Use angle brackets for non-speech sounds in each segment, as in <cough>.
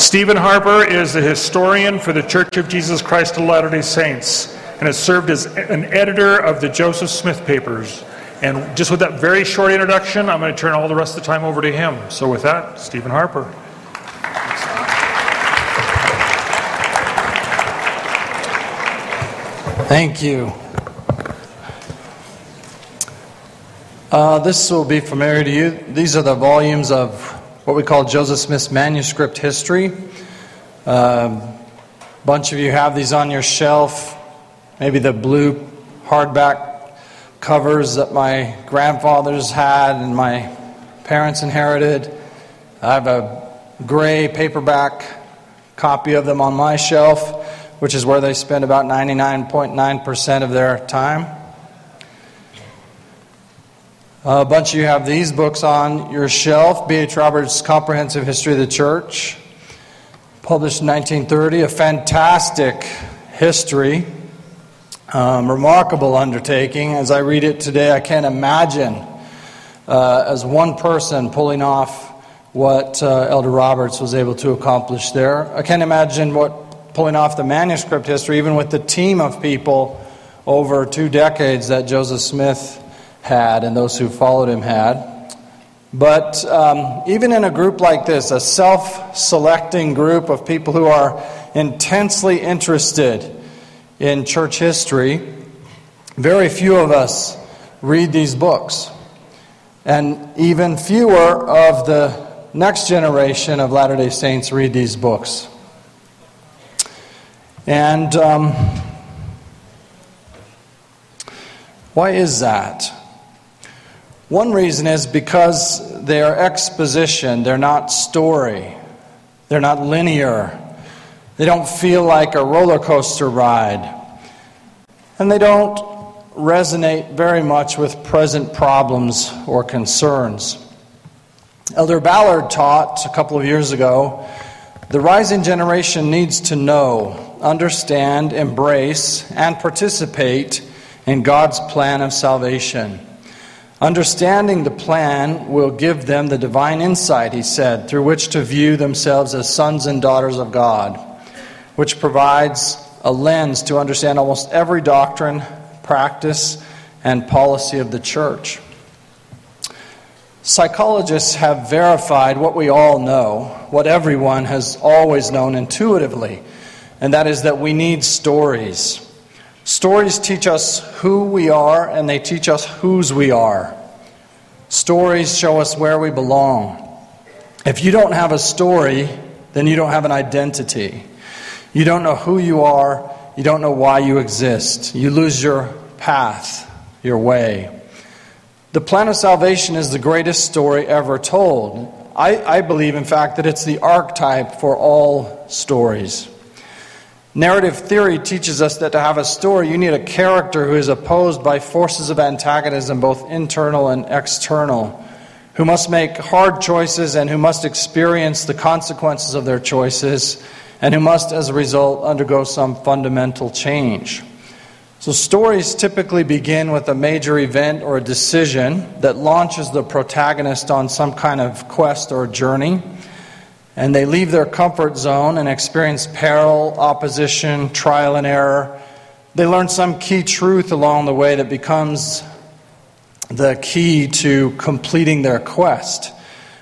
Steven Harper is the historian for the Church of Jesus Christ of Latter day Saints and has served as an editor of the Joseph Smith Papers. And just with that very short introduction, I'm going to turn all the rest of the time over to him. So, with that, Steven Harper. Thank you. Uh, this will be familiar to you. These are the volumes of what we call Joseph Smith's manuscript history. A uh, bunch of you have these on your shelf. Maybe the blue hardback covers that my grandfathers had and my parents inherited. I have a gray paperback copy of them on my shelf which is where they spend about 99.9% of their time. A bunch of you have these books on your shelf B.H. Roberts' Comprehensive History of the Church, published in 1930, a fantastic history, um, remarkable undertaking. As I read it today, I can't imagine uh, as one person pulling off what uh, Elder Roberts was able to accomplish there. I can't imagine what pulling off the manuscript history, even with the team of people over two decades that Joseph Smith had and those who followed him had. But um, even in a group like this, a self selecting group of people who are intensely interested in church history, very few of us read these books. And even fewer of the next generation of Latter day Saints read these books. And um, why is that? One reason is because they are exposition, they're not story, they're not linear, they don't feel like a roller coaster ride, and they don't resonate very much with present problems or concerns. Elder Ballard taught a couple of years ago the rising generation needs to know understand, embrace, and participate in God's plan of salvation. Understanding the plan will give them the divine insight, he said, through which to view themselves as sons and daughters of God, which provides a lens to understand almost every doctrine, practice, and policy of the church. Psychologists have verified what we all know, what everyone has always known intuitively and that is that we need stories. Stories teach us who we are, and they teach us whose we are. Stories show us where we belong. If you don't have a story, then you don't have an identity. You don't know who you are, you don't know why you exist. You lose your path, your way. The plan of salvation is the greatest story ever told. I, I believe, in fact, that it's the archetype for all stories. Narrative theory teaches us that to have a story, you need a character who is opposed by forces of antagonism, both internal and external, who must make hard choices and who must experience the consequences of their choices, and who must, as a result, undergo some fundamental change. So, stories typically begin with a major event or a decision that launches the protagonist on some kind of quest or journey and they leave their comfort zone and experience peril, opposition, trial, and error. They learn some key truth along the way that becomes the key to completing their quest.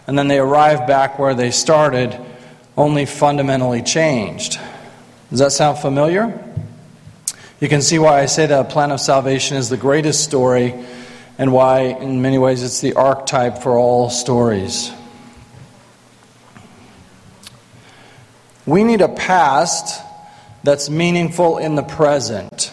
And then they arrive back where they started, only fundamentally changed. Does that sound familiar? You can see why I say that plan of salvation is the greatest story and why, in many ways, it's the archetype for all stories. We need a past that's meaningful in the present.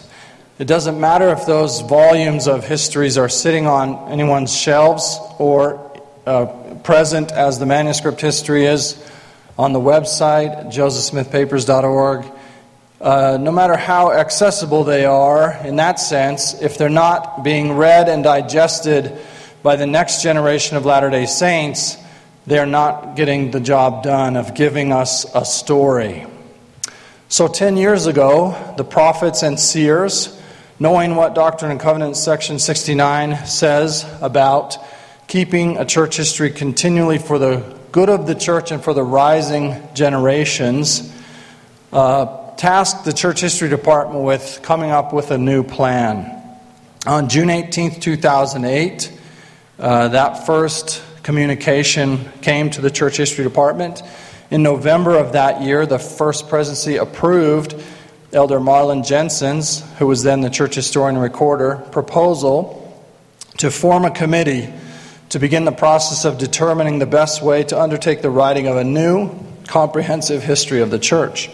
It doesn't matter if those volumes of histories are sitting on anyone's shelves or uh, present as the manuscript history is on the website, josephsmithpapers.org. Uh, no matter how accessible they are, in that sense, if they're not being read and digested by the next generation of Latter day Saints, they're not getting the job done of giving us a story. So, 10 years ago, the prophets and seers, knowing what Doctrine and Covenants section 69 says about keeping a church history continually for the good of the church and for the rising generations, uh, tasked the church history department with coming up with a new plan. On June 18, 2008, uh, that first communication came to the church history department. In November of that year, the first presidency approved Elder Marlin Jensen's, who was then the church historian and recorder, proposal to form a committee to begin the process of determining the best way to undertake the writing of a new, comprehensive history of the church.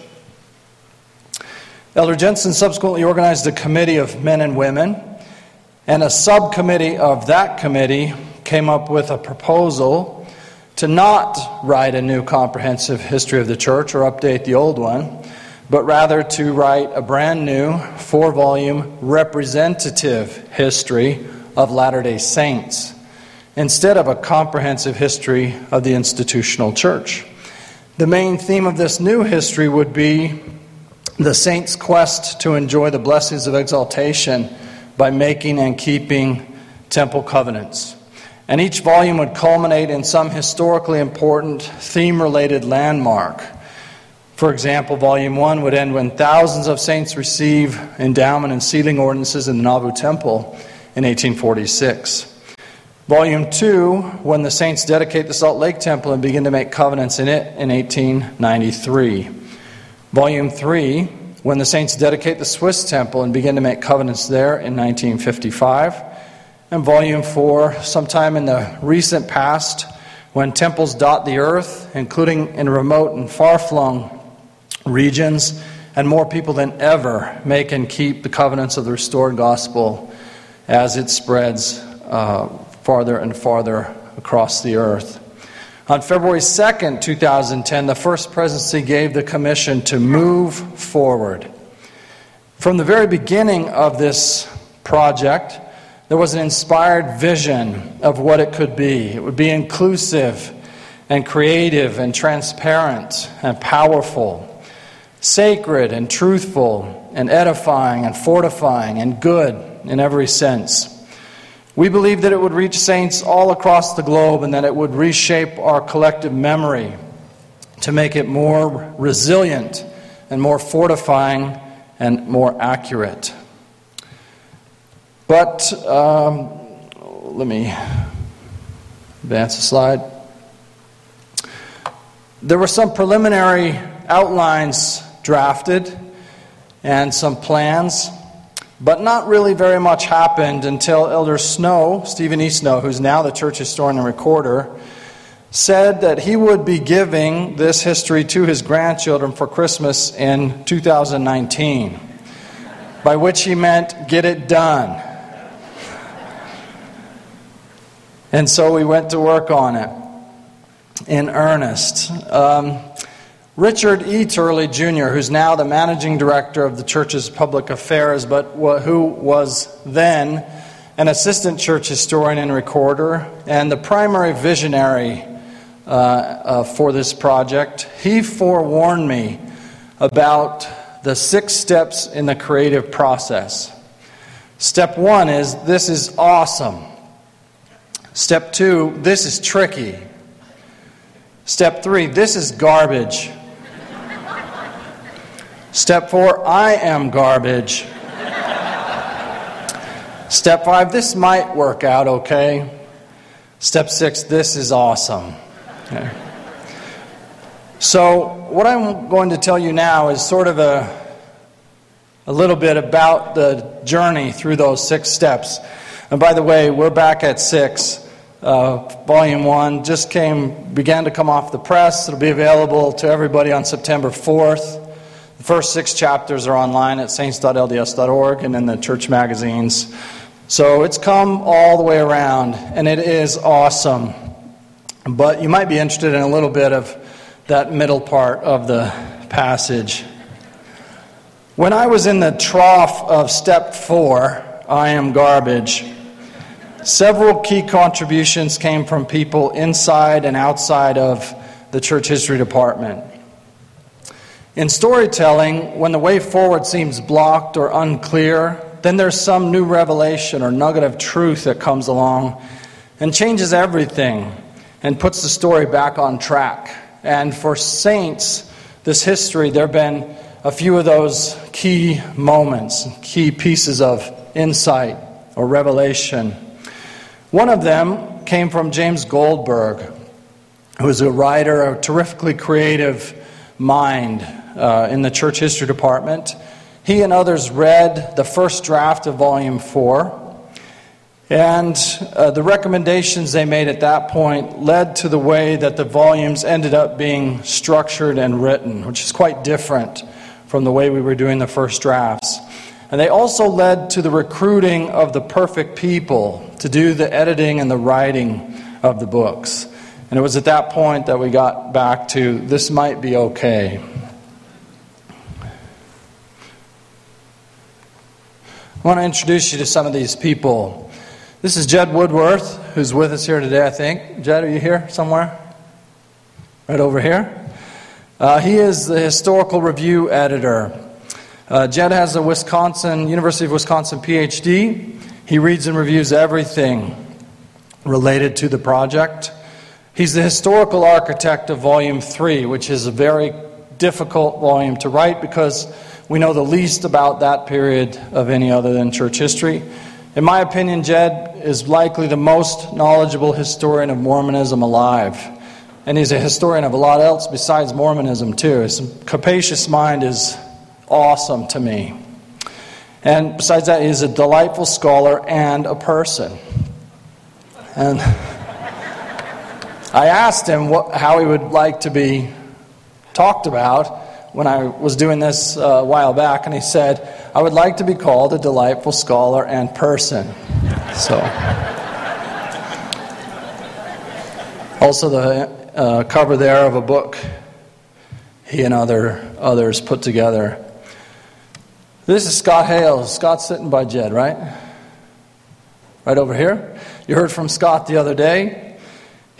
Elder Jensen subsequently organized a committee of men and women, and a subcommittee of that committee came up with a proposal to not write a new comprehensive history of the church or update the old one, but rather to write a brand new four volume representative history of Latter day Saints instead of a comprehensive history of the institutional church. The main theme of this new history would be the saints' quest to enjoy the blessings of exaltation by making and keeping temple covenants. And each volume would culminate in some historically important theme related landmark. For example, Volume 1 would end when thousands of saints receive endowment and sealing ordinances in the Nauvoo Temple in 1846. Volume 2, when the saints dedicate the Salt Lake Temple and begin to make covenants in it in 1893. Volume 3, when the saints dedicate the Swiss Temple and begin to make covenants there in 1955. And Volume 4, sometime in the recent past, when temples dot the earth, including in remote and far flung regions, and more people than ever make and keep the covenants of the restored gospel as it spreads uh, farther and farther across the earth. On February 2nd, 2010, the First Presidency gave the commission to move forward. From the very beginning of this project, there was an inspired vision of what it could be. It would be inclusive and creative and transparent and powerful, sacred and truthful and edifying and fortifying and good in every sense. We believe that it would reach saints all across the globe and that it would reshape our collective memory to make it more resilient and more fortifying and more accurate. But um, let me advance the slide. There were some preliminary outlines drafted and some plans. But not really very much happened until Elder Snow, Steven E. Snow, who's now the church historian and recorder, said that he would be giving this history to his grandchildren for Christmas in 2019, by which he meant get it done. And so we went to work on it in earnest. Um, Richard E. Turley Jr., who's now the managing director of the church's public affairs, but who was then an assistant church historian and recorder, and the primary visionary uh, uh, for this project, he forewarned me about the six steps in the creative process. Step one is this is awesome. Step two, this is tricky. Step three, this is garbage. Step four, I am garbage. Step five, this might work out okay. Step six, this is awesome. Okay. So, what I'm going to tell you now is sort of a, a little bit about the journey through those six steps. And by the way, we're back at six. Uh, volume one just came, began to come off the press. It'll be available to everybody on September 4th. The first six chapters are online at saints.lds.org and in the church magazines. So it's come all the way around, and it is awesome. But you might be interested in a little bit of that middle part of the passage. When I was in the trough of step four, I am garbage, several key contributions came from people inside and outside of the church history department. In storytelling, when the way forward seems blocked or unclear, then there's some new revelation or nugget of truth that comes along and changes everything and puts the story back on track. And for saints, this history, there have been a few of those key moments, key pieces of insight or revelation. One of them came from James Goldberg, who is a writer, a terrifically creative mind uh, in the church history department. He and others read the first draft of Volume 4. And uh, the recommendations they made at that point led to the way that the volumes ended up being structured and written, which is quite different from the way we were doing the first drafts. And they also led to the recruiting of the perfect people to do the editing and the writing of the books. And it was at that point that we got back to this might be okay. I want to introduce you to some of these people. This is Jed Woodworth, who's with us here today, I think. Jed, are you here somewhere? Right over here? Uh, he is the historical review editor. Uh, Jed has a Wisconsin, University of Wisconsin PhD. He reads and reviews everything related to the project. He's the historical architect of Volume 3, which is a very difficult volume to write because we know the least about that period of any other than church history. In my opinion, Jed is likely the most knowledgeable historian of Mormonism alive. And he's a historian of a lot else besides Mormonism, too. His capacious mind is awesome to me. And besides that, he's a delightful scholar and a person. And <laughs> I asked him what, how he would like to be talked about when I was doing this uh, a while back, and he said, I would like to be called a delightful scholar and person. So. Also, the uh, cover there of a book he and other others put together. This is Scott Hales. Scott's sitting by Jed, right? Right over here. You heard from Scott the other day.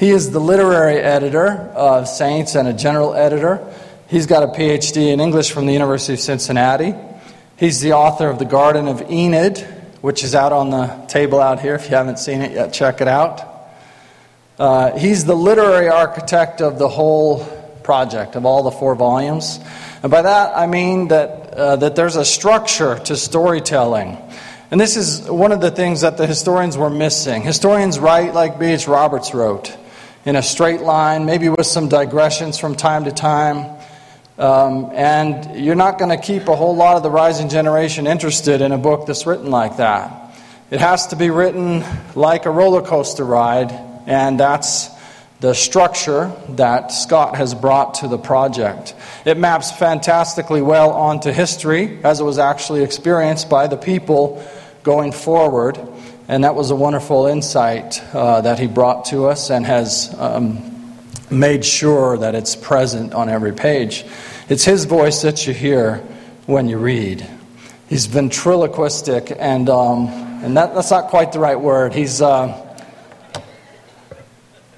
He is the literary editor of Saints and a general editor. He's got a PhD in English from the University of Cincinnati. He's the author of The Garden of Enid, which is out on the table out here. If you haven't seen it yet, check it out. Uh, he's the literary architect of the whole project, of all the four volumes. And by that, I mean that, uh, that there's a structure to storytelling. And this is one of the things that the historians were missing. Historians write like B.H. Roberts wrote, in a straight line, maybe with some digressions from time to time. Um, and you're not going to keep a whole lot of the rising generation interested in a book that's written like that. It has to be written like a roller coaster ride and that's the structure that Scott has brought to the project. It maps fantastically well onto history as it was actually experienced by the people going forward. And that was a wonderful insight uh, that he brought to us and has um, made sure that it's present on every page. It's his voice that you hear when you read. He's ventriloquistic, and, um, and that, that's not quite the right word. He's. Uh,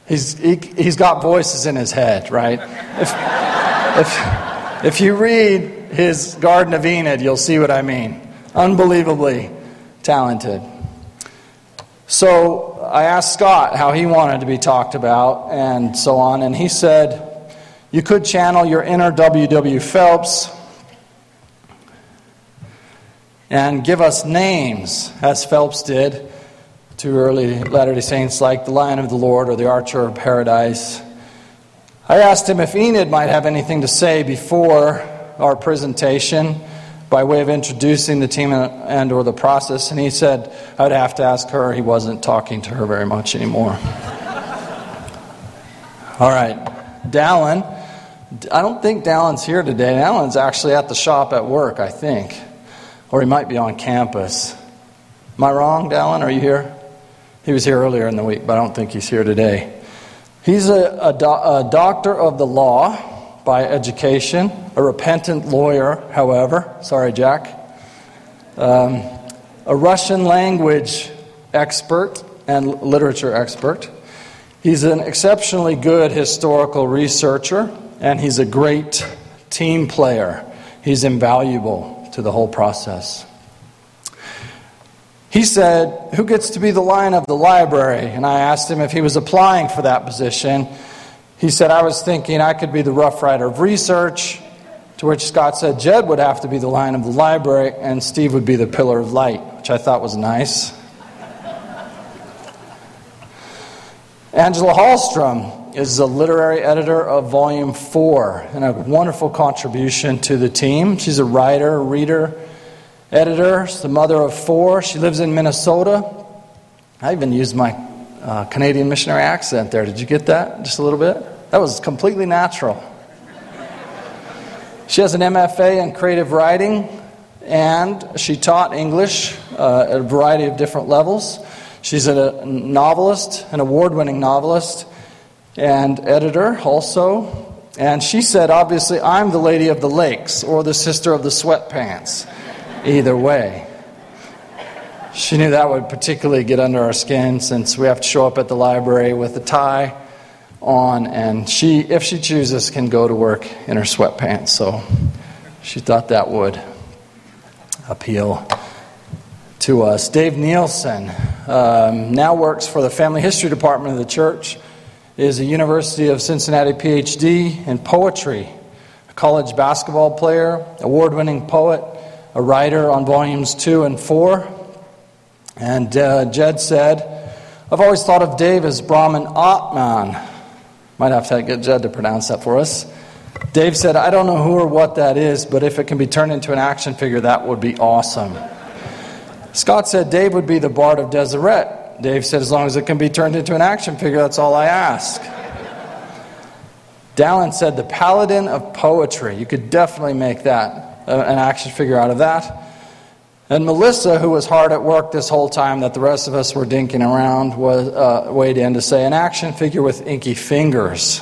He's, he, he's got voices in his head, right? If, if, if you read his Garden of Enid, you'll see what I mean. Unbelievably talented. So I asked Scott how he wanted to be talked about and so on, and he said, You could channel your inner W.W. Phelps and give us names, as Phelps did to early Latter day Saints like the Lion of the Lord or the Archer of Paradise. I asked him if Enid might have anything to say before our presentation by way of introducing the team and or the process and he said I'd have to ask her he wasn't talking to her very much anymore. All right. Dallin I don't think Dallin's here today. Dallin's actually at the shop at work, I think. Or he might be on campus. Am I wrong, Dallin? Are you here? He was here earlier in the week, but I don't think he's here today. He's a, a, do, a doctor of the law by education, a repentant lawyer, however. Sorry, Jack. Um, a Russian language expert and literature expert. He's an exceptionally good historical researcher, and he's a great team player. He's invaluable to the whole process. He said, Who gets to be the lion of the library? And I asked him if he was applying for that position. He said, I was thinking I could be the rough rider of research. To which Scott said, Jed would have to be the lion of the library, and Steve would be the pillar of light, which I thought was nice. Angela Hallstrom is the literary editor of Volume 4 and a wonderful contribution to the team. She's a writer, reader, editor, She's the mother of four. She lives in Minnesota. I even used my uh, Canadian missionary accent there. Did you get that? Just a little bit? That was completely natural. She has an MFA in creative writing, and she taught English uh, at a variety of different levels. She's a novelist, an award winning novelist, and editor also. And she said, obviously, I'm the lady of the lakes or the sister of the sweatpants. Either way. She knew that would particularly get under our skin since we have to show up at the library with a tie on, and she, if she chooses, can go to work in her sweatpants. So she thought that would appeal to us. Dave Nielsen um, now works for the Family History Department of the church, is a University of Cincinnati PhD in poetry, a college basketball player, award winning poet, a writer on volumes two and four. And uh, Jed said, I've always thought of Dave as Brahman Atman. Might have to get Jed to pronounce that for us. Dave said, I don't know who or what that is, but if it can be turned into an action figure, that would be awesome. Scott said Dave would be the Bard of Deseret. Dave said, as long as it can be turned into an action figure, that's all I ask. Dallin said, the Paladin of Poetry. You could definitely make that, uh, an action figure out of that. And Melissa, who was hard at work this whole time that the rest of us were dinking around, was, uh, weighed in to say, an action figure with inky fingers.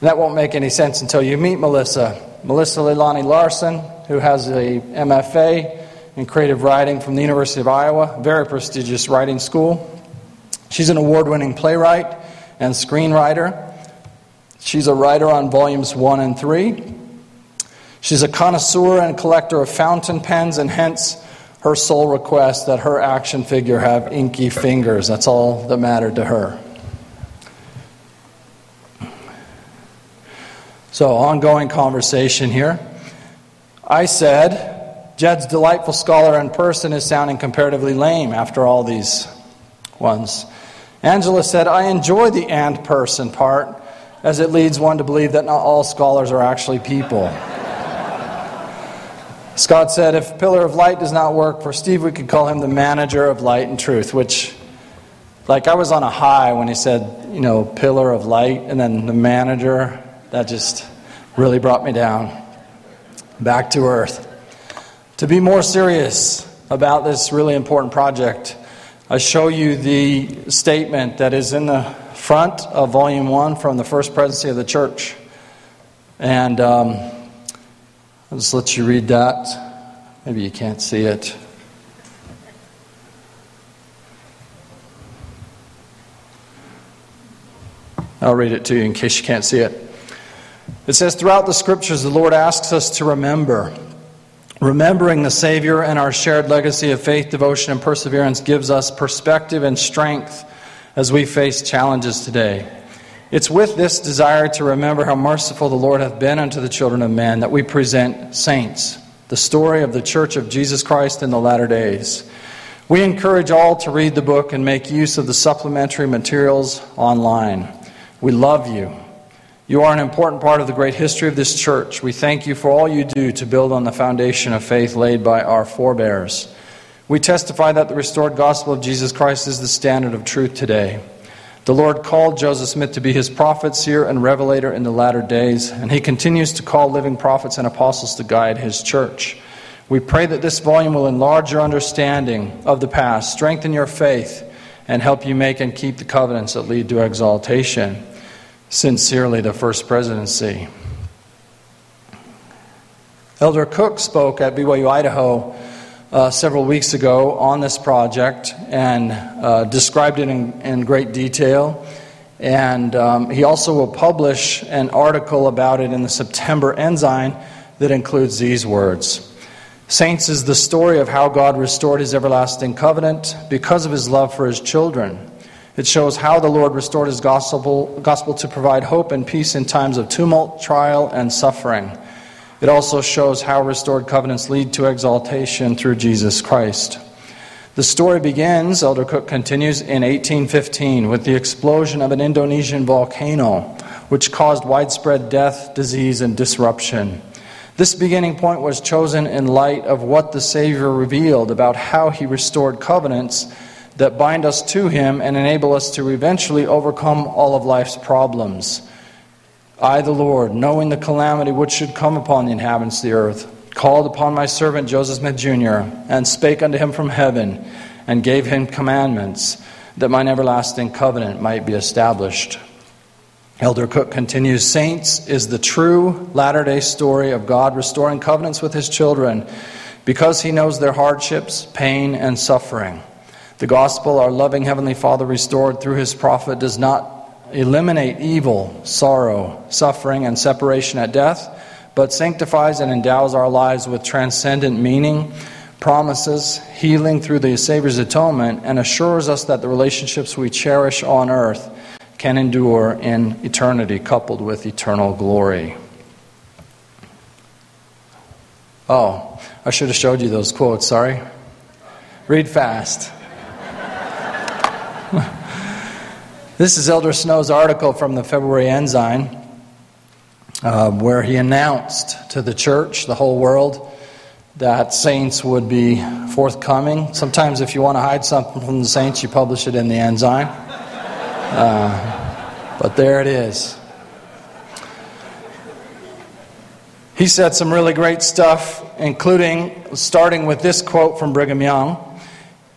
That won't make any sense until you meet Melissa. Melissa Leilani Larson, who has a MFA in creative writing from the University of Iowa, very prestigious writing school. She's an award winning playwright and screenwriter. She's a writer on volumes one and three. She's a connoisseur and collector of fountain pens, and hence her sole request that her action figure have inky fingers. That's all that mattered to her. So, ongoing conversation here. I said, Jed's delightful scholar in person is sounding comparatively lame after all these ones. Angela said, I enjoy the and person part, as it leads one to believe that not all scholars are actually people. Scott said, if Pillar of Light does not work for Steve, we could call him the manager of light and truth, which, like, I was on a high when he said, you know, Pillar of Light, and then the manager. That just really brought me down. Back to earth. To be more serious about this really important project, I show you the statement that is in the front of Volume 1 from the First Presidency of the Church. And um, I'll just let you read that. Maybe you can't see it. I'll read it to you in case you can't see it. It says, Throughout the scriptures, the Lord asks us to remember Remembering the Savior and our shared legacy of faith, devotion, and perseverance gives us perspective and strength as we face challenges today. It's with this desire to remember how merciful the Lord hath been unto the children of men that we present Saints, the story of the Church of Jesus Christ in the latter days. We encourage all to read the book and make use of the supplementary materials online. We love you. You are an important part of the great history of this church. We thank you for all you do to build on the foundation of faith laid by our forebears. We testify that the restored gospel of Jesus Christ is the standard of truth today. The Lord called Joseph Smith to be his prophet, seer, and revelator in the latter days, and he continues to call living prophets and apostles to guide his church. We pray that this volume will enlarge your understanding of the past, strengthen your faith, and help you make and keep the covenants that lead to exaltation. Sincerely, the First Presidency. Elder Cook spoke at BYU Idaho uh, several weeks ago on this project and uh, described it in, in, great detail. And um, he also will publish an article about it in the September Ensign that includes these words Saints is the story of how God restored his everlasting covenant because of his love for his children. It shows how the Lord restored his gospel, gospel to provide hope and peace in times of tumult, trial, and suffering. It also shows how restored covenants lead to exaltation through Jesus Christ. The story begins, Elder Cook continues, in 1815 with the explosion of an Indonesian volcano, which caused widespread death, disease, and disruption. This beginning point was chosen in light of what the Savior revealed about how he restored covenants that bind us to him and enable us to eventually overcome all of life's problems. I, the Lord, knowing the calamity which should come upon the inhabitants of the earth, called upon my servant Joseph Smith Jr., and spake unto him from heaven, and gave him commandments, that mine everlasting covenant might be established. Elder Cook continues Saints is the true latter day story of God restoring covenants with his children because he knows their hardships, pain, and suffering. The gospel our loving Heavenly Father restored through his prophet does not eliminate evil, sorrow, suffering, and separation at death, but sanctifies and endows our lives with transcendent meaning, promises, healing through the Savior's atonement, and assures us that the relationships we cherish on earth can endure in eternity, coupled with eternal glory. Oh, I should have showed you those quotes, sorry. Read fast. <laughs> This is Elder Snow's article from the February Ensign, uh, where he announced to the church, the whole world, that saints would be forthcoming. Sometimes, if you want to hide something from the saints, you publish it in the Ensign. Uh, but there it is. He said some really great stuff, including starting with this quote from Brigham Young.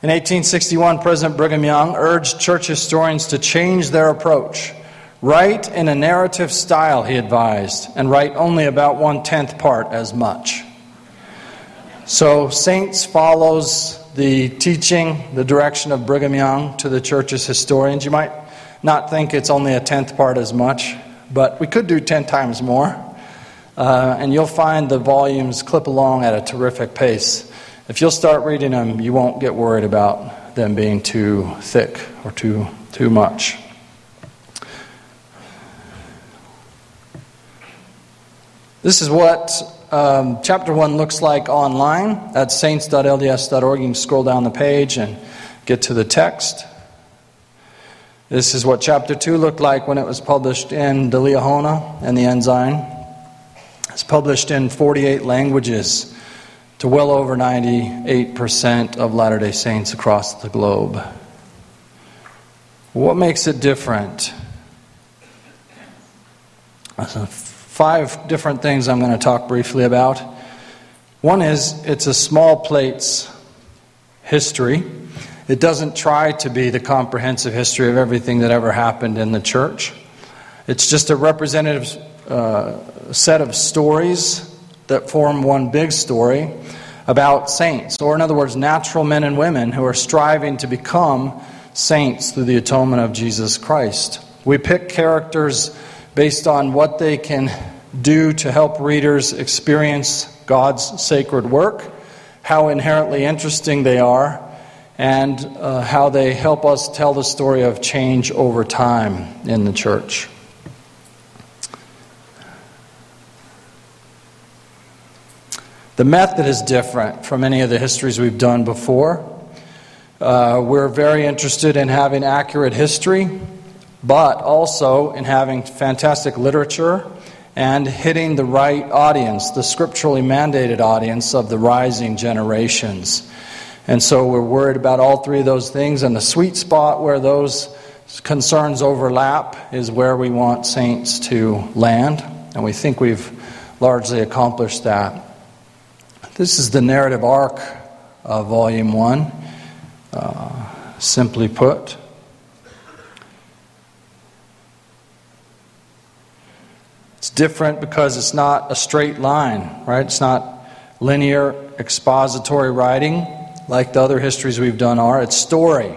In 1861, President Brigham Young urged church historians to change their approach. Write in a narrative style, he advised, and write only about one tenth part as much. So, Saints follows the teaching, the direction of Brigham Young to the church's historians. You might not think it's only a tenth part as much, but we could do ten times more. Uh, and you'll find the volumes clip along at a terrific pace. If you'll start reading them, you won't get worried about them being too thick or too, too much. This is what um, chapter 1 looks like online at saints.lds.org. You can scroll down the page and get to the text. This is what chapter 2 looked like when it was published in the and the Ensign. It's published in 48 languages to well over 98% of Latter day Saints across the globe. What makes it different? Five different things I'm going to talk briefly about. One is it's a small plates history. It doesn't try to be the comprehensive history of everything that ever happened in the church. It's just a representative uh, set of stories that form one big story about saints, or in other words, natural men and women who are striving to become saints through the atonement of Jesus Christ. We pick characters based on what they can do to help readers experience God's sacred work, how inherently interesting they are, and uh, how they help us tell the story of change over time in the church. The method is different from any of the histories we've done before. Uh, we're very interested in having accurate history, but also in having fantastic literature and hitting the right audience, the scripturally mandated audience of the rising generations. And so we're worried about all three of those things, and the sweet spot where those concerns overlap is where we want saints to land, and we think we've largely accomplished that. This is the narrative arc of Volume 1, uh, simply put. It's different because it's not a straight line, right? It's not linear expository writing like the other histories we've done are. It's story.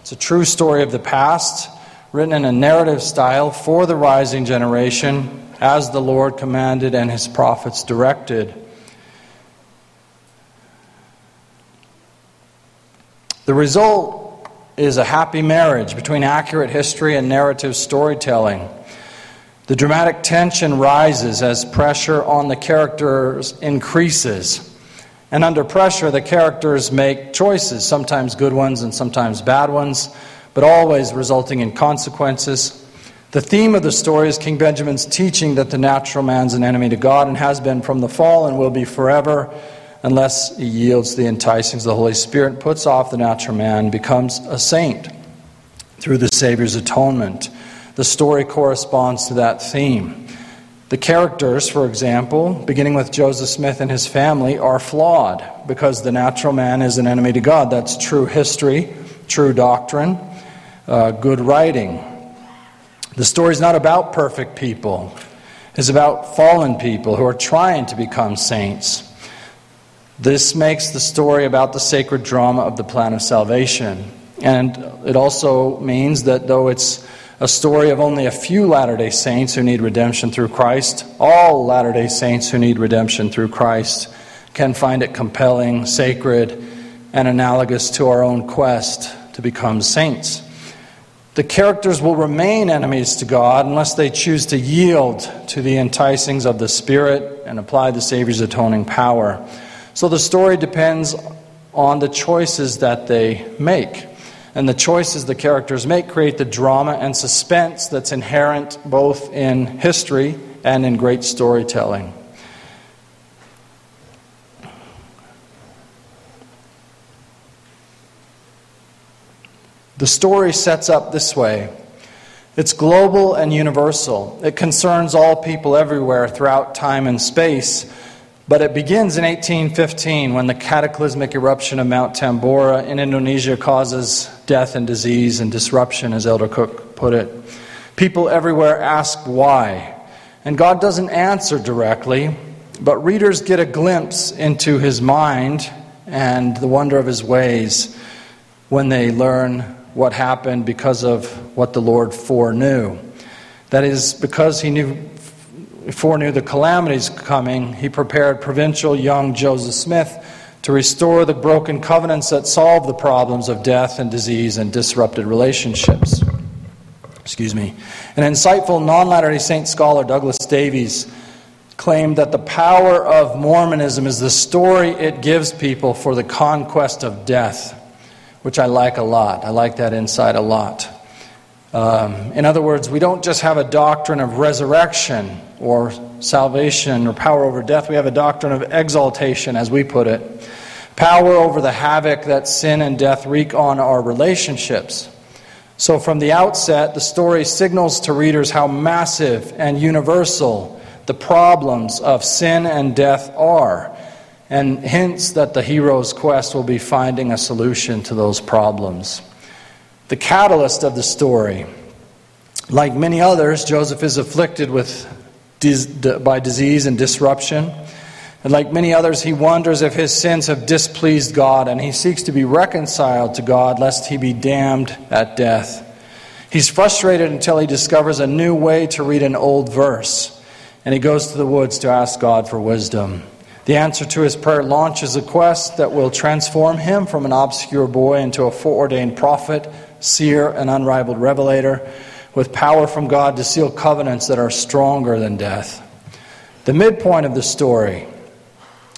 It's a true story of the past, written in a narrative style for the rising generation, as the Lord commanded and his prophets directed. The result is a happy marriage between accurate history and narrative storytelling. The dramatic tension rises as pressure on the characters increases. And under pressure, the characters make choices, sometimes good ones and sometimes bad ones, but always resulting in consequences. The theme of the story is King Benjamin's teaching that the natural man's an enemy to God and has been from the fall and will be forever unless he yields the enticings of the Holy Spirit, puts off the natural man, becomes a saint through the Savior's atonement. The story corresponds to that theme. The characters, for example, beginning with Joseph Smith and his family, are flawed because the natural man is an enemy to God. That's true history, true doctrine, uh, good writing. The story is not about perfect people, it's about fallen people who are trying to become saints. This makes the story about the sacred drama of the plan of salvation. And it also means that though it's a story of only a few Latter day Saints who need redemption through Christ. All Latter day Saints who need redemption through Christ can find it compelling, sacred, and analogous to our own quest to become saints. The characters will remain enemies to God unless they choose to yield to the enticings of the Spirit and apply the Savior's atoning power. So the story depends on the choices that they make and the choices the characters make create the drama and suspense that's inherent both in history and in great storytelling. The story sets up this way it's global and universal. It concerns all people everywhere throughout time and space. But it begins in 1815 when the cataclysmic eruption of Mount Tambora in Indonesia causes death and disease and disruption, as Elder Cook put it. People everywhere ask why. And God doesn't answer directly, but readers get a glimpse into his mind and the wonder of his ways when they learn what happened because of what the Lord foreknew. That is, because he knew foreknew the calamities coming, he prepared provincial young Joseph Smith to restore the broken covenants that solved the problems of death and disease and disrupted relationships. Excuse me. An insightful non Latter day Saint scholar, Douglas Davies, claimed that the power of Mormonism is the story it gives people for the conquest of death, which I like a lot. I like that insight a lot. Um, in other words, we don't just have a doctrine of resurrection or salvation or power over death, we have a doctrine of exaltation, as we put it. Power over the havoc that sin and death wreak on our relationships. So, from the outset, the story signals to readers how massive and universal the problems of sin and death are, and hints that the hero's quest will be finding a solution to those problems the catalyst of the story. Like many others, Joseph is afflicted with, by disease and disruption. And like many others, he wonders if his sins have displeased God, and he seeks to be reconciled to God lest he be damned at death. He's frustrated until he discovers a new way to read an old verse, and he goes to the woods to ask God for wisdom. The answer to his prayer launches a quest that will transform him from an obscure boy into a foreordained prophet seer, and unrivaled revelator, with power from God to seal covenants that are stronger than death. The midpoint of the story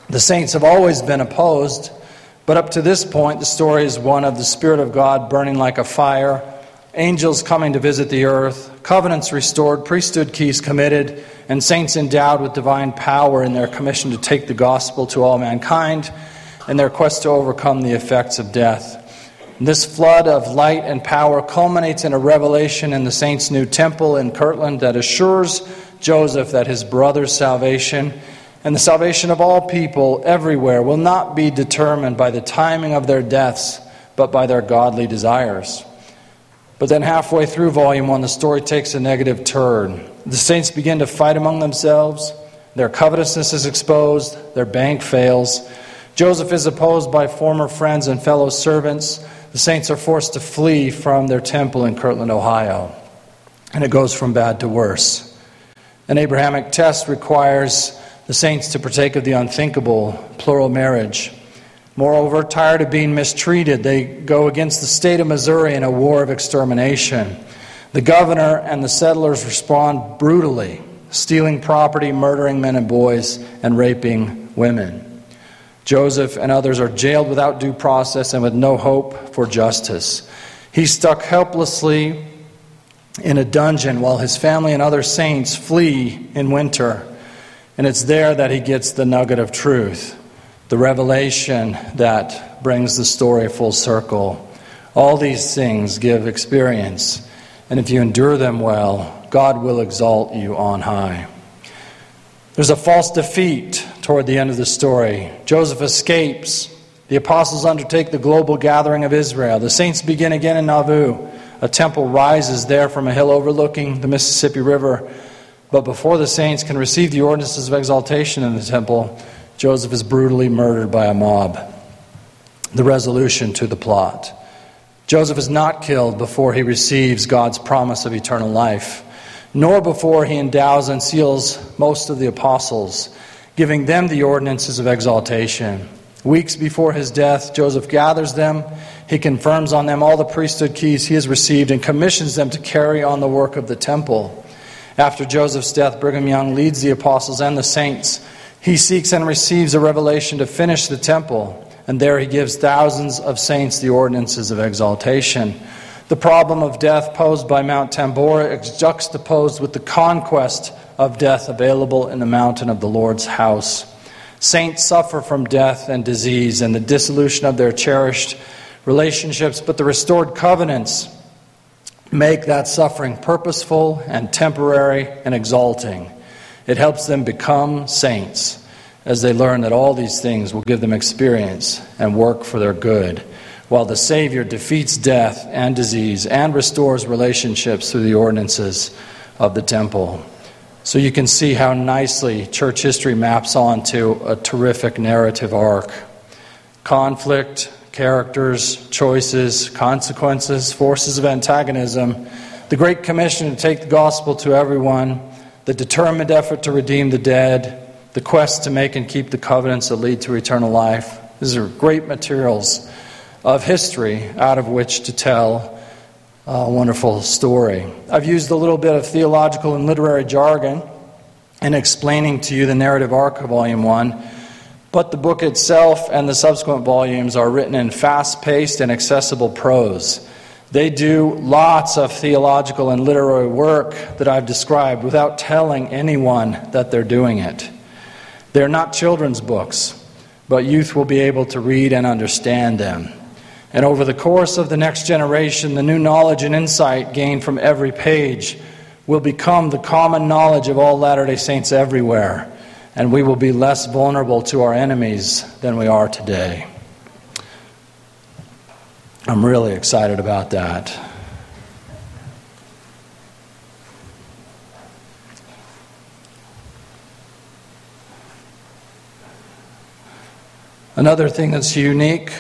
the saints have always been opposed, but up to this point, the story is one of the Spirit of God burning like a fire, angels coming to visit the earth, covenants restored, priesthood keys committed, and saints endowed with divine power in their commission to take the gospel to all mankind and their quest to overcome the effects of death. This flood of light and power culminates in a revelation in the saint's new temple in Kirtland that assures Joseph that his brother's salvation and the salvation of all people everywhere will not be determined by the timing of their deaths, but by their godly desires. But then, halfway through Volume 1, the story takes a negative turn. The saints begin to fight among themselves, their covetousness is exposed, their bank fails. Joseph is opposed by former friends and fellow servants. The saints are forced to flee from their temple in Kirtland, Ohio. And it goes from bad to worse. An Abrahamic test requires the saints to partake of the unthinkable plural marriage. Moreover, tired of being mistreated, they go against the state of Missouri in a war of extermination. The governor and the settlers respond brutally, stealing property, murdering men and boys, and raping women. Joseph and others are jailed without due process and with no hope for justice. He's stuck helplessly in a dungeon while his family and other saints flee in winter. And it's there that he gets the nugget of truth, the revelation that brings the story full circle. All these things give experience, and if you endure them well, God will exalt you on high. There's a false defeat toward the end of the story. Joseph escapes. The apostles undertake the global gathering of Israel. The saints begin again in Nauvoo. A temple rises there from a hill overlooking the Mississippi River. But before the saints can receive the ordinances of exaltation in the temple, Joseph is brutally murdered by a mob. The resolution to the plot. Joseph is not killed before he receives God's promise of eternal life, nor before he endows and seals most of the apostles, giving them the ordinances of exaltation. Weeks before his death, Joseph gathers them. He confirms on them all the priesthood keys he has received and commissions them to carry on the work of the temple. After Joseph's death, Brigham Young leads the apostles and the saints. He seeks and receives a revelation to finish the temple, and there he gives thousands of saints the ordinances of exaltation. The problem of death posed by Mount Tambora is juxtaposed with the conquest of death available in the mountain of the Lord's house. Saints suffer from death and disease and the dissolution of their cherished relationships, but the restored covenants make that suffering purposeful and temporary and exalting. It helps them become saints as they learn that all these things will give them experience and work for their good, while the Savior defeats death and disease and restores relationships through the ordinances of the temple. So you can see how nicely church history maps onto a terrific narrative arc. Conflict, characters, choices, consequences, forces of antagonism, the Great Commission to take the gospel to everyone, the determined effort to redeem the dead, the quest to make and keep the covenants that lead to eternal life. These are great materials of history out of which to tell a wonderful story. I've used a little bit of theological and literary jargon in explaining to you the narrative arc of Volume 1. But the book itself and the subsequent volumes are written in fast paced and accessible prose. They do lots of theological and literary work that I've described without telling anyone that they're doing it. They're not children's books, but youth will be able to read and understand them. And over the course of the next generation, the new knowledge and insight gained from every page will become the common knowledge of all Latter day Saints everywhere and we will be less vulnerable to our enemies than we are today. I'm really excited about that. Another thing that's unique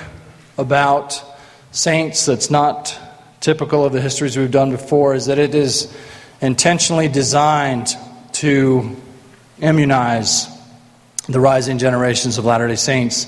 about saints that's not typical of the histories we've done before is that it is intentionally designed to immunize the rising generations of Latter day Saints.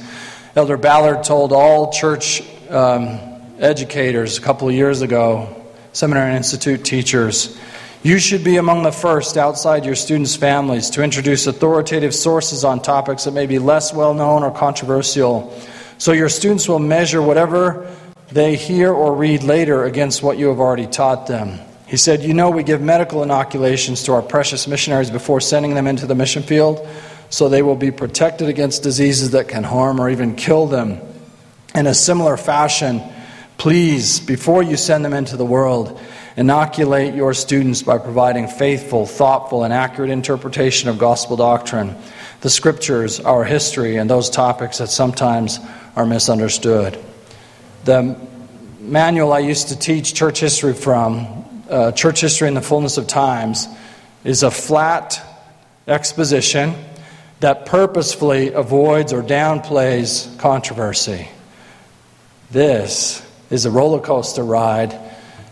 Elder Ballard told all church um, educators a couple of years ago, Seminary and Institute teachers, you should be among the first outside your students' families to introduce authoritative sources on topics that may be less well known or controversial, so your students will measure whatever they hear or read later against what you have already taught them. He said, You know, we give medical inoculations to our precious missionaries before sending them into the mission field, so they will be protected against diseases that can harm or even kill them. In a similar fashion, please, before you send them into the world, inoculate your students by providing faithful, thoughtful, and accurate interpretation of gospel doctrine, the scriptures, our history, and those topics that sometimes are misunderstood. The manual I used to teach church history from uh, Church History in the Fullness of Times is a flat exposition that purposefully avoids or downplays controversy. This is a roller coaster ride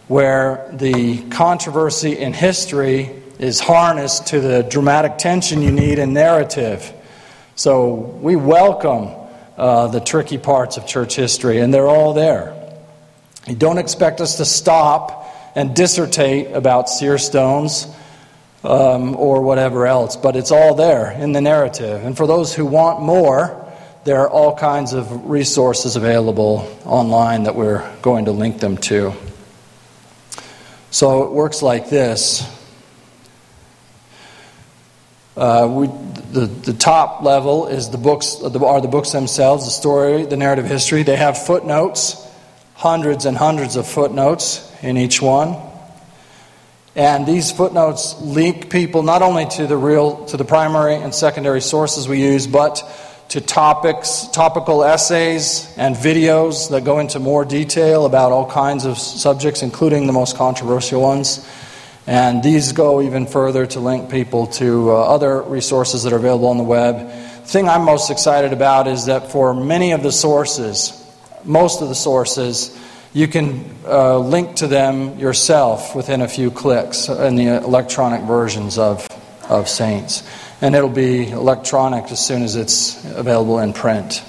where the controversy in history is harnessed to the dramatic tension you need in narrative. So we welcome uh, the tricky parts of church history, and they're all there. You don't expect us to stop and dissertate about seer stones um, or whatever else, but it's all there in the narrative. And for those who want more, there are all kinds of resources available online that we're going to link them to. So it works like this. Uh, we, the, the top level is the books are the books themselves, the story, the narrative history. They have footnotes, hundreds and hundreds of footnotes in each one. And these footnotes link people not only to the real to the primary and secondary sources we use, but to topics, topical essays and videos that go into more detail about all kinds of subjects, including the most controversial ones. And these go even further to link people to uh, other resources that are available on the web. The thing I'm most excited about is that for many of the sources, most of the sources, you can uh, link to them yourself within a few clicks in the electronic versions of, of Saints. And it'll be electronic as soon as it's available in print.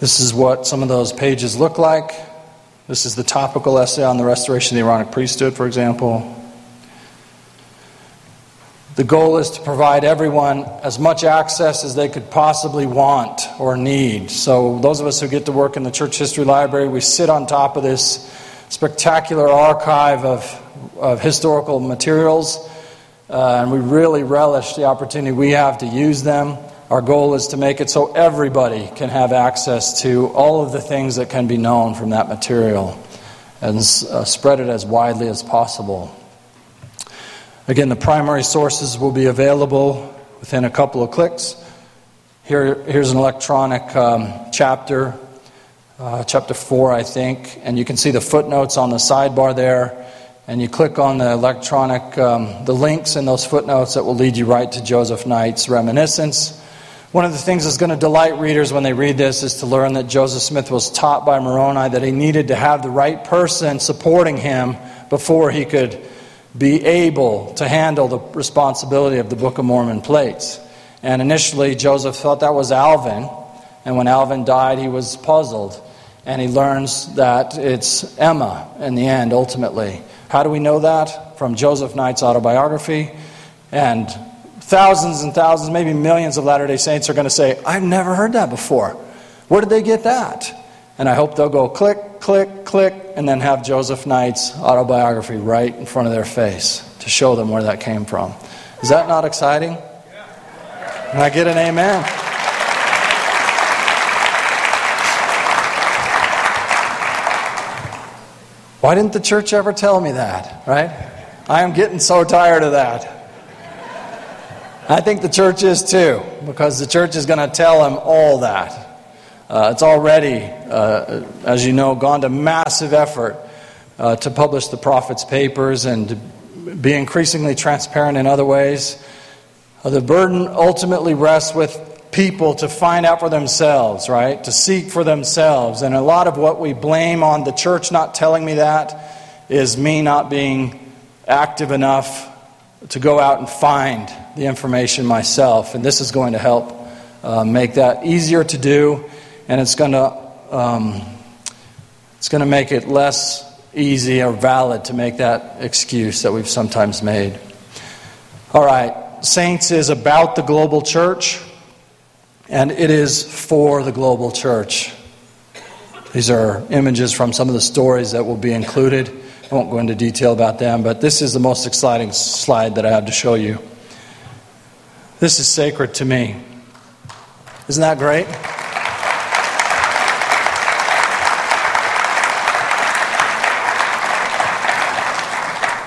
This is what some of those pages look like. This is the topical essay on the restoration of the Aaronic priesthood, for example. The goal is to provide everyone as much access as they could possibly want or need. So, those of us who get to work in the Church History Library, we sit on top of this spectacular archive of, of historical materials, uh, and we really relish the opportunity we have to use them. Our goal is to make it so everybody can have access to all of the things that can be known from that material and uh, spread it as widely as possible. Again, the primary sources will be available within a couple of clicks. Here, here's an electronic um, chapter, uh, chapter 4, I think, and you can see the footnotes on the sidebar there. And you click on the electronic, um, the links in those footnotes that will lead you right to Joseph Knight's reminiscence. One of the things that's going to delight readers when they read this is to learn that Joseph Smith was taught by Moroni that he needed to have the right person supporting him before he could be able to handle the responsibility of the Book of Mormon plates. And initially, Joseph thought that was Alvin. And when Alvin died, he was puzzled. And he learns that it's Emma in the end, ultimately. How do we know that? From Joseph Knight's autobiography. And Thousands and thousands, maybe millions of Latter day Saints are going to say, I've never heard that before. Where did they get that? And I hope they'll go click, click, click, and then have Joseph Knight's autobiography right in front of their face to show them where that came from. Is that not exciting? Can I get an amen? Why didn't the church ever tell me that, right? I am getting so tired of that. I think the church is too, because the church is going to tell them all that. Uh, it's already, uh, as you know, gone to massive effort uh, to publish the prophet's papers and to be increasingly transparent in other ways. Uh, the burden ultimately rests with people to find out for themselves, right? To seek for themselves. And a lot of what we blame on the church not telling me that is me not being active enough to go out and find the information myself. And this is going to help uh, make that easier to do, and it's going to um, it's going to make it less easy or valid to make that excuse that we've sometimes made. All right, Saints is about the global church, and it is for the global church. These are images from some of the stories that will be included. Won't go into detail about them, but this is the most exciting slide that I have to show you. This is sacred to me. Isn't that great?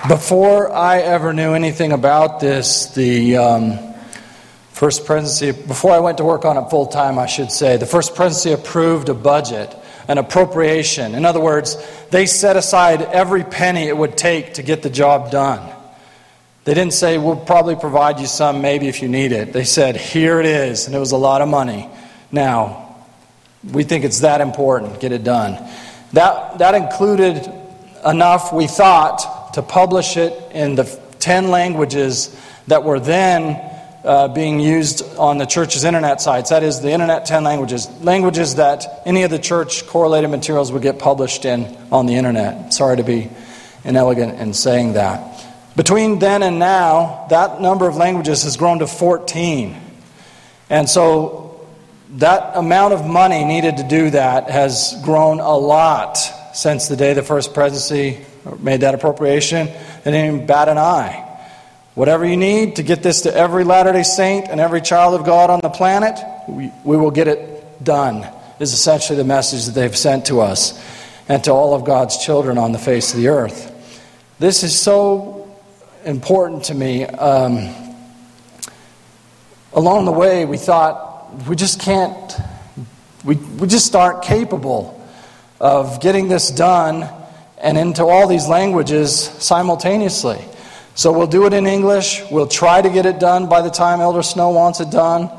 Before I ever knew anything about this, the um, First Presidency, before I went to work on it full time, I should say, the First Presidency approved a budget, an appropriation. In other words, they set aside every penny it would take to get the job done. They didn't say, we'll probably provide you some maybe if you need it. They said, here it is. And it was a lot of money. Now, we think it's that important. Get it done. That, that included enough, we thought, to publish it in the 10 languages that were then uh, being used on the church's internet sites. That is, the internet 10 languages. Languages that any of the church correlated materials would get published in on the internet. Sorry to be inelegant in saying that. Between then and now, that number of languages has grown to 14. And so that amount of money needed to do that has grown a lot since the day the first presidency made that appropriation. They didn't even bat an eye. Whatever you need to get this to every Latter day Saint and every child of God on the planet, we, we will get it done, is essentially the message that they've sent to us and to all of God's children on the face of the earth. This is so important to me. Um, along the way, we thought we just can't, we, we just aren't capable of getting this done and into all these languages simultaneously. So we'll do it in English. We'll try to get it done by the time Elder Snow wants it done.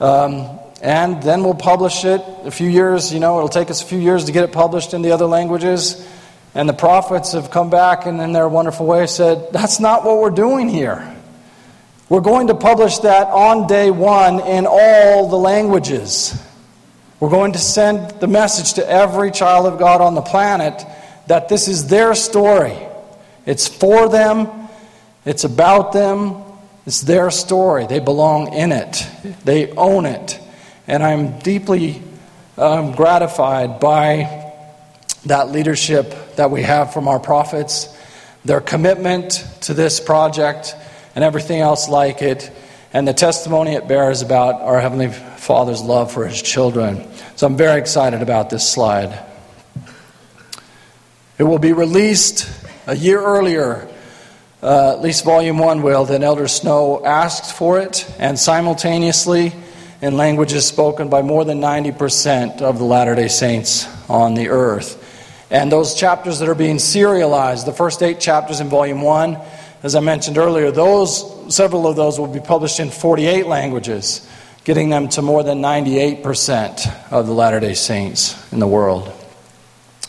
Um, and then we'll publish it a few years. You know, it'll take us a few years to get it published in the other languages. And the prophets have come back and, in their wonderful way, said, That's not what we're doing here. We're going to publish that on day one in all the languages. We're going to send the message to every child of God on the planet that this is their story. It's for them, it's about them, it's their story. They belong in it, they own it. And I'm deeply um, gratified by that leadership that we have from our prophets, their commitment to this project and everything else like it, and the testimony it bears about our Heavenly Father's love for His children. So I'm very excited about this slide. It will be released a year earlier uh, at least Volume 1 will, then Elder Snow asked for it, and simultaneously in languages spoken by more than 90% of the Latter day Saints on the earth. And those chapters that are being serialized, the first eight chapters in Volume 1, as I mentioned earlier, those, several of those will be published in 48 languages, getting them to more than 98% of the Latter day Saints in the world.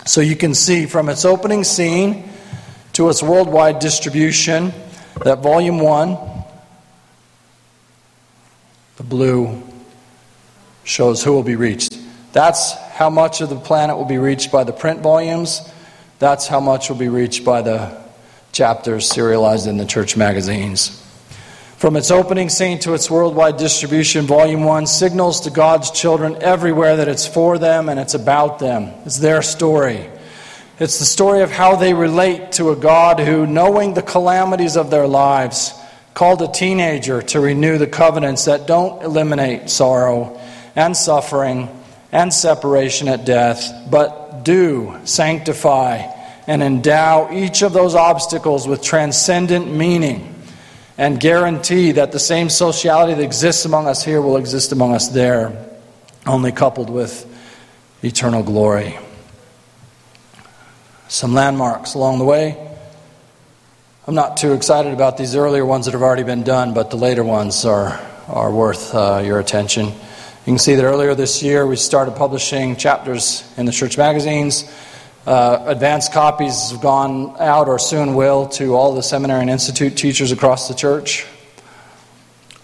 So you can see from its opening scene, to its worldwide distribution that volume 1, the blue, shows who will be reached. That's how much of the planet will be reached by the print volumes. That's how much will be reached by the chapters serialized in the church magazines. From its opening scene to its worldwide distribution, Volume 1 signals to God's children everywhere that it's for them and it's about them. It's their story. It's the story of how they relate to a God who, knowing the calamities of their lives, called a teenager to renew the covenants that don't eliminate sorrow and suffering and separation at death, but do sanctify and endow each of those obstacles with transcendent meaning and guarantee that the same sociality that exists among us here will exist among us there, only coupled with eternal glory some landmarks along the way. I'm not too excited about these earlier ones that have already been done, but the later ones are, are worth uh, your attention. You can see that earlier this year we started publishing chapters in the church magazines. Uh, advanced copies have gone out or soon will to all the seminary and institute teachers across the church.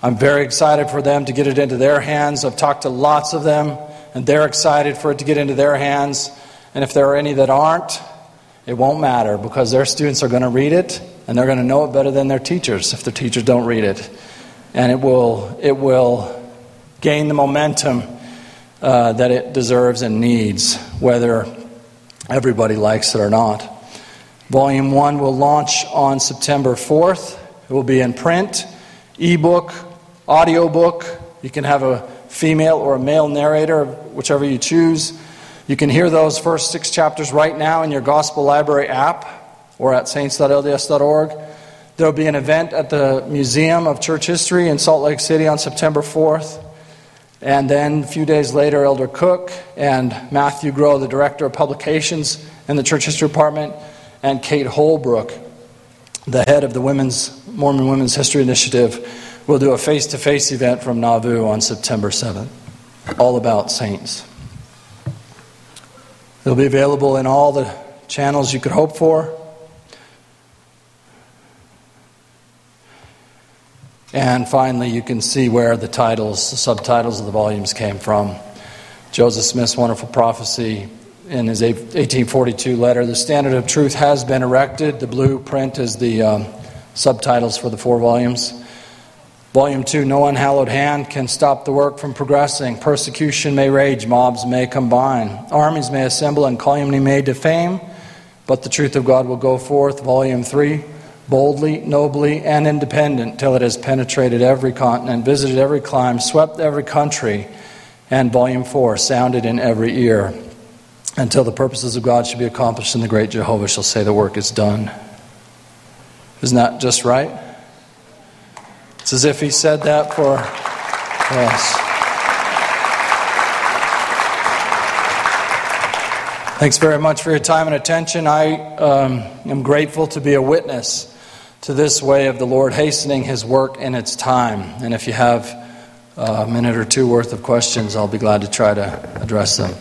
I'm very excited for them to get it into their hands. I've talked to lots of them, and they're excited for it to get into their hands. And if there are any that aren't, it won't matter because their students are going to read it and they're going to know it better than their teachers if their teachers don't read it. And it will, it will gain the momentum uh, that it deserves and needs, whether everybody likes it or not. Volume 1 will launch on September 4th. It will be in print, ebook, audiobook. You can have a female or a male narrator, whichever you choose. You can hear those first six chapters right now in your Gospel Library app or at saints.lds.org. There will be an event at the Museum of Church History in Salt Lake City on September 4th. And then a few days later, Elder Cook and Matthew Grow, the Director of Publications in the Church History Department, and Kate Holbrook, the head of the Women's Mormon Women's History Initiative, will do a face to face event from Nauvoo on September 7th, all about saints. It'll be available in all the channels you could hope for. And finally, you can see where the titles, the subtitles of the volumes came from. Joseph Smith's wonderful prophecy in his 1842 letter The standard of truth has been erected. The blue print is the um, subtitles for the four volumes. Volume 2 No unhallowed hand can stop the work from progressing. Persecution may rage, mobs may combine, armies may assemble, and calumny may defame, but the truth of God will go forth. Volume 3 Boldly, nobly, and independent till it has penetrated every continent, visited every clime, swept every country, and volume 4 sounded in every ear until the purposes of God should be accomplished and the great Jehovah shall say the work is done. Isn't that just right? It's as if he said that for us. Thanks very much for your time and attention. I um, am grateful to be a witness to this way of the Lord hastening his work in its time. And if you have a minute or two worth of questions, I'll be glad to try to address them.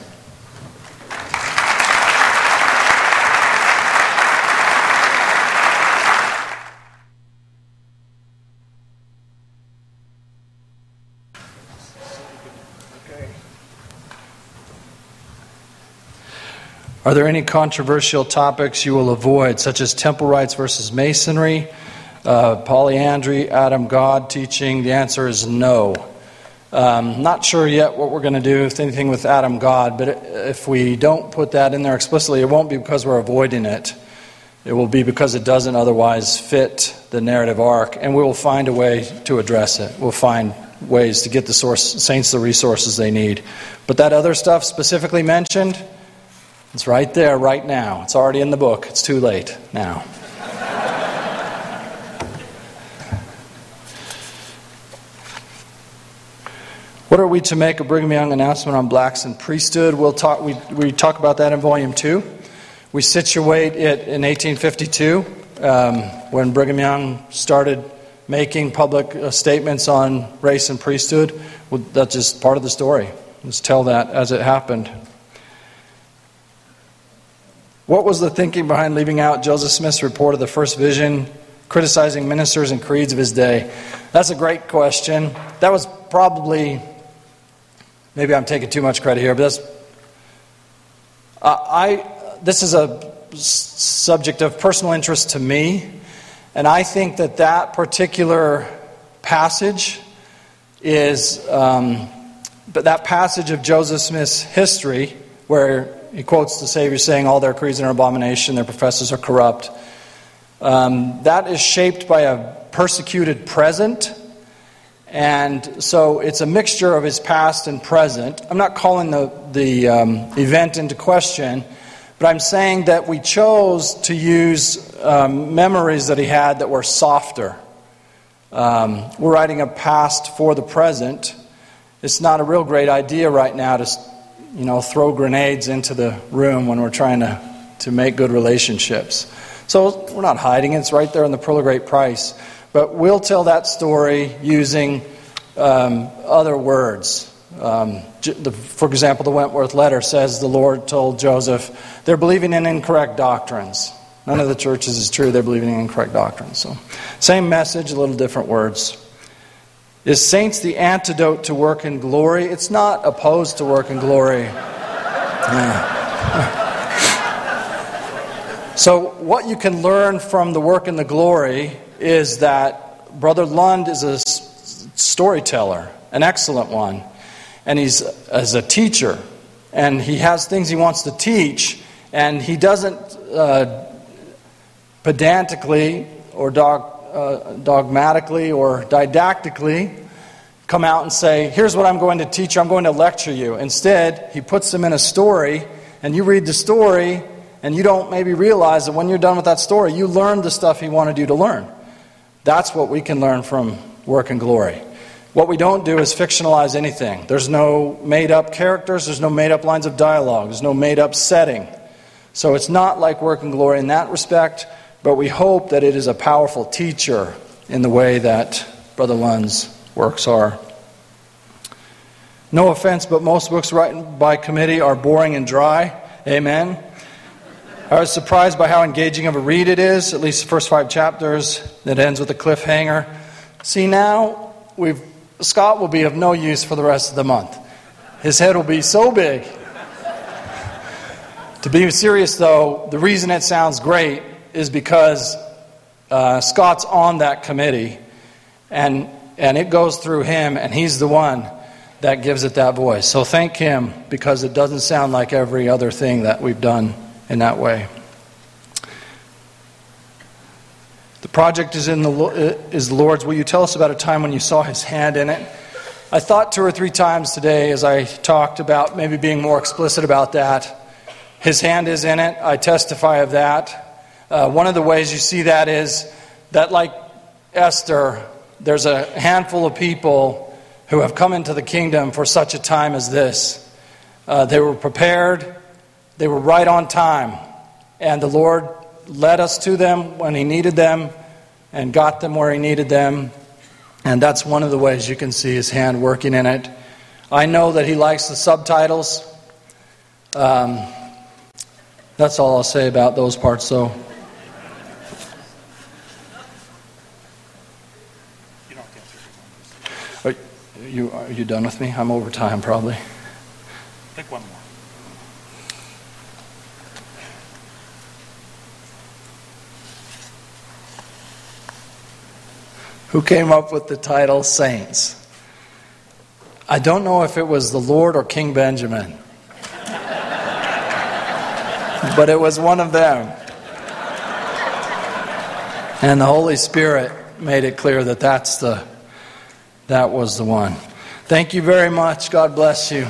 Are there any controversial topics you will avoid, such as temple rites versus masonry, uh, polyandry, Adam God teaching? The answer is no. Um, not sure yet what we're going to do with anything with Adam God, but if we don't put that in there explicitly, it won't be because we're avoiding it. It will be because it doesn't otherwise fit the narrative arc, and we will find a way to address it. We'll find ways to get the source, saints the resources they need. But that other stuff specifically mentioned, it's right there, right now. It's already in the book. It's too late now. what are we to make of Brigham Young announcement on blacks and priesthood? We'll talk, we, we talk about that in volume two. We situate it in 1852 um, when Brigham Young started making public uh, statements on race and priesthood. Well, that's just part of the story. Let's tell that as it happened. What was the thinking behind leaving out Joseph Smith's report of the first vision, criticizing ministers and creeds of his day? That's a great question. That was probably, maybe I'm taking too much credit here, but that's, uh, I, this is a subject of personal interest to me, and I think that that particular passage is, um, but that passage of Joseph Smith's history, where he quotes the Savior saying, All their creeds are an abomination, their professors are corrupt. Um, that is shaped by a persecuted present. And so it's a mixture of his past and present. I'm not calling the, the um, event into question, but I'm saying that we chose to use um, memories that he had that were softer. Um, we're writing a past for the present. It's not a real great idea right now to you know, throw grenades into the room when we're trying to, to make good relationships. So we're not hiding it, it's right there in the Pearl of Great Price. But we'll tell that story using um, other words. Um, the, for example, the Wentworth letter says the Lord told Joseph, they're believing in incorrect doctrines. None of the churches is true, they're believing in incorrect doctrines. So, same message, a little different words. Is saints the antidote to Work and Glory? It's not opposed to Work and Glory. Yeah. <laughs> so, what you can learn from the Work and the Glory is that Brother Lund is a storyteller, an excellent one, and he's as a teacher, and he has things he wants to teach, and he doesn't uh, pedantically or dog, uh, dogmatically or didactically come out and say, Here's what I'm going to teach you, I'm going to lecture you. Instead, he puts them in a story, and you read the story, and you don't maybe realize that when you're done with that story, you learned the stuff he wanted you to learn. That's what we can learn from Work and Glory. What we don't do is fictionalize anything. There's no made up characters, there's no made up lines of dialogue, there's no made up setting. So it's not like Work and Glory in that respect. But we hope that it is a powerful teacher in the way that Brother Lund's works are. No offense, but most books written by committee are boring and dry. Amen. I was surprised by how engaging of a read it is, at least the first five chapters It ends with a cliffhanger. See, now we've, Scott will be of no use for the rest of the month. His head will be so big. to be serious, though, the reason it sounds great is because uh, Scott's on that committee, and, and it goes through him, and he's the one that gives it that voice. So thank him because it doesn't sound like every other thing that we've done in that way. The project is in the is the Lord's. Will you tell us about a time when you saw His hand in it? I thought two or three times today as I talked about maybe being more explicit about that. His hand is in it. I testify of that. Uh, one of the ways you see that is that, like Esther, there's a handful of people who have come into the kingdom for such a time as this. Uh, they were prepared, they were right on time, and the Lord led us to them when He needed them and got them where He needed them. And that's one of the ways you can see His hand working in it. I know that He likes the subtitles. Um, that's all I'll say about those parts, though. Are you, are you done with me? I'm over time, probably. Take one more. who came up with the title Saints. I don't know if it was the Lord or King Benjamin, but it was one of them. And the Holy Spirit made it clear that that's the that was the one. Thank you very much. God bless you.